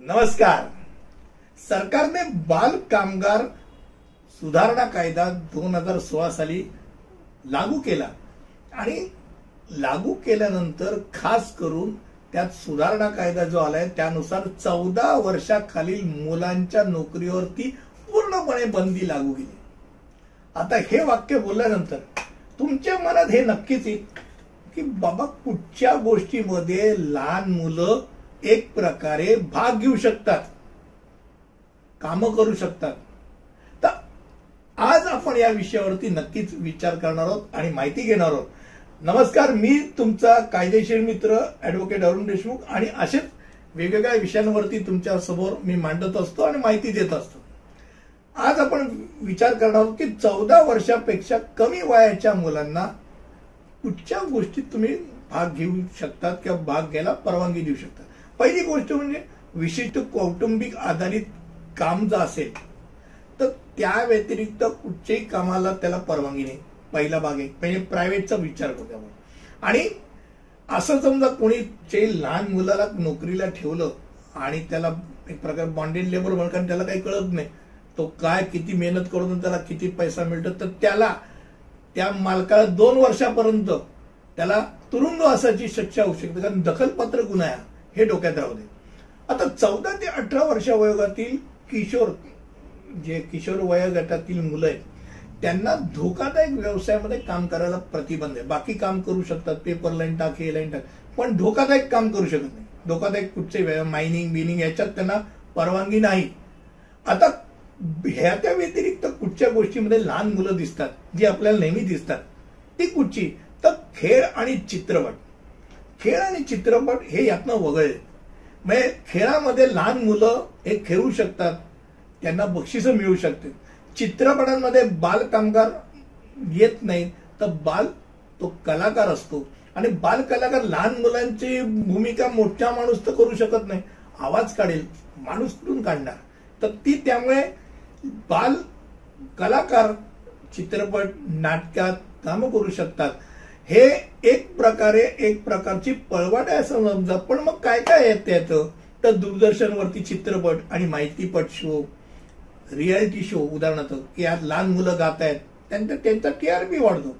नमस्कार. सरकारने बाल कामगार सुधारणा कायदा दोन हजार सोळा साली लागू केला आणि लागू केल्यानंतर खास करून त्यात सुधारणा कायदा जो आलाय त्यानुसार चौदा वर्षाखालील मुलांच्या नोकरीवरती पूर्णपणे बंदी लागू केली. आता हे वाक्य बोलल्यानंतर तुमच्या मनात हे नक्कीच येईल की बाबा कुठच्या गोष्टीमध्ये लहान मुलं एक प्रकारे भाग घेऊ शकतात. कामं करू शकतात. तर आज आपण या विषयावरती नक्कीच विचार करणार आहोत आणि माहिती घेणार आहोत. नमस्कार मी तुमचा कायदेशीर मित्र ऍडव्होकेट अरुण देशमुख आणि असेच वेगवेगळ्या विषयांवरती तुमच्यासमोर मी मांडत असतो आणि माहिती देत असतो. आज आपण विचार करणार आहोत की चौदा वर्षापेक्षा कमी वयाच्या मुलांना कुठच्या गोष्टीत तुम्ही भाग घेऊ शकतात किंवा भाग घ्यायला परवानगी देऊ शकतात? पहिली गोष्ट म्हणजे विशिष्ट कौटुंबिक आधारित काम जर असेल तर त्या व्यतिरिक्त कुठच्याही कामाला त्याला परवानगी नाही पहिला भाग आहे. म्हणजे प्रायव्हेटचा विचार करतो आपण. आणि असं समजा कोणी जे लहान मुलाला नोकरीला ठेवलं आणि त्याला एक प्रकार बॉन्डेड लेबर म्हणून त्याला काही कळत नाही तो काय किती मेहनत करून त्याला किती पैसा मिळतो तर त्याला त्या मालकाला दोन वर्षापर्यंत त्याला तुरुंग असायची शिक्षा होऊ शकते. कारण दखलपत्र गुन्हा आहे हे डोक्यात राहू दे. आता चौदा ते अठरा वर्ष वयोगातील किशोर जे किशोर वयोगटातील मुलं आहेत त्यांना धोकादायक व्यवसायामध्ये काम करायला प्रतिबंध आहे. बाकी काम करू शकतात पेपर लाईन टाक हे लाईन टाक पण धोकादायक काम करू शकत नाही. धोकादायक कुठचे मायनिंग बिनिंग याच्यात त्यांना परवानगी नाही. आता ह्या त्या व्यतिरिक्त कुठच्या गोष्टीमध्ये लहान मुलं दिसतात जी आपल्याला नेहमी दिसतात ती कुठची? तर खेळ आणि चित्रपट. खेळ आणि चित्रपट हे यातनं वगळले. म्हणजे खेळामध्ये लहान मुलं हे खेळू शकतात. त्यांना बक्षिसं मिळू शकते चित्रपटांमध्ये बालकामगार येत नाही तर बाल तो कलाकार असतो. आणि बाल कलाकार लहान मुलांची भूमिका मोठ्या माणूस तर करू शकत नाही. आवाज काढेल माणूस कुठून काढणार? तर ती त्यामुळे बाल कलाकार चित्रपट नाटकात कामं करू शकतात. हे एक प्रकारे एक प्रकारची पळवाट आहे असं समजा. पण मग काय काय आहेत त्याचं तर दूरदर्शनवरती चित्रपट आणि माहितीपट शो रियालिटी शो उदाहरणार्थ की आज लहान मुलं गात आहेत. त्यांचा आर पी वाढतो.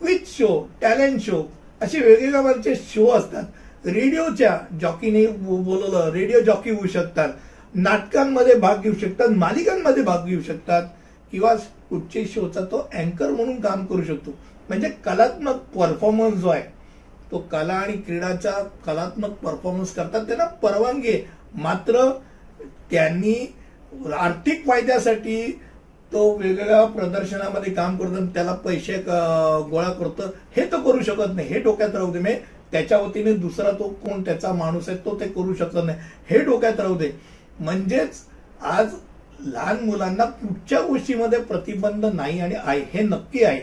क्विज शो टॅलेंट शो असे वेगवेगळ्या प्रकारचे शो असतात. रेडिओच्या जॉकीने बोलवलं रेडिओ जॉकी होऊ शकतात. नाटकांमध्ये भाग घेऊ शकतात मालिकांमध्ये भाग घेऊ शकतात. किंवा उच्च शोचा तो अँकर म्हणून काम करू शकतो. म्हणजे कलात्मक परफॉर्मन्स जो आहे तो कला आणि क्रीडाचा कलात्मक परफॉर्मन्स करतात त्यांना परवानगी आहे. मात्र त्यांनी आर्थिक फायद्यासाठी तो वेगवेगळ्या प्रदर्शनामध्ये काम करतो त्याला पैसे गोळा करतो. हे तो करू शकत नाही. हे डोक्यात राहू दे. मी त्याच्या वतीने दुसरा तो कोण त्याचा माणूस आहे तो ते करू शकत नाही. हे डोक्यात राहू दे. म्हणजेच आज लहान मुलांना कुठच्या गोष्टीमध्ये प्रतिबंध नाही आणि आहे हे नक्की आहे.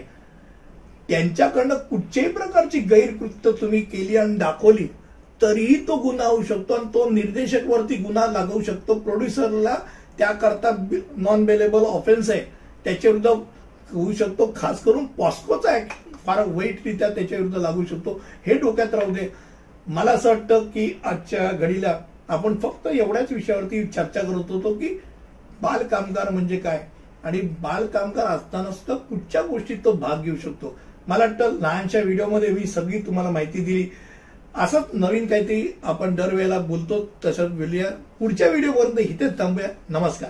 त्यांच्याकडनं कुठच्याही प्रकारची गैरकृत्य तुम्ही केली आणि दाखवली तरीही तो गुन्हा होऊ शकतो आणि तो निर्देशकवरती गुन्हा लागवू शकतो. प्रोड्युसरला त्याकरता नॉन बेलेबल ऑफेन्स आहे. त्याच्याविरुद्ध होऊ शकतो. खास करून पॉस्कोचा ऍक्ट फार वाईटरित्या त्याच्याविरुद्ध लागू शकतो. हे डोक्यात राहू दे. मला असं वाटतं की आजच्या घडीला आपण फक्त एवढ्याच विषयावरती चर्चा करत होतो की बालकामगार म्हणजे काय? आणि बालकामगार असताना सुद्धा कुठच्या गोष्टीत तो भाग घेऊ शकतो? मला वाटतं लहानशा व्हिडिओमध्ये मी सगळी तुम्हाला माहिती दिली. असंच नवीन काहीतरी आपण दरवेळेला बोलतो तसंच बोलूया. पुढच्या व्हिडिओपर्यंत इथेच थांबूया. नमस्कार.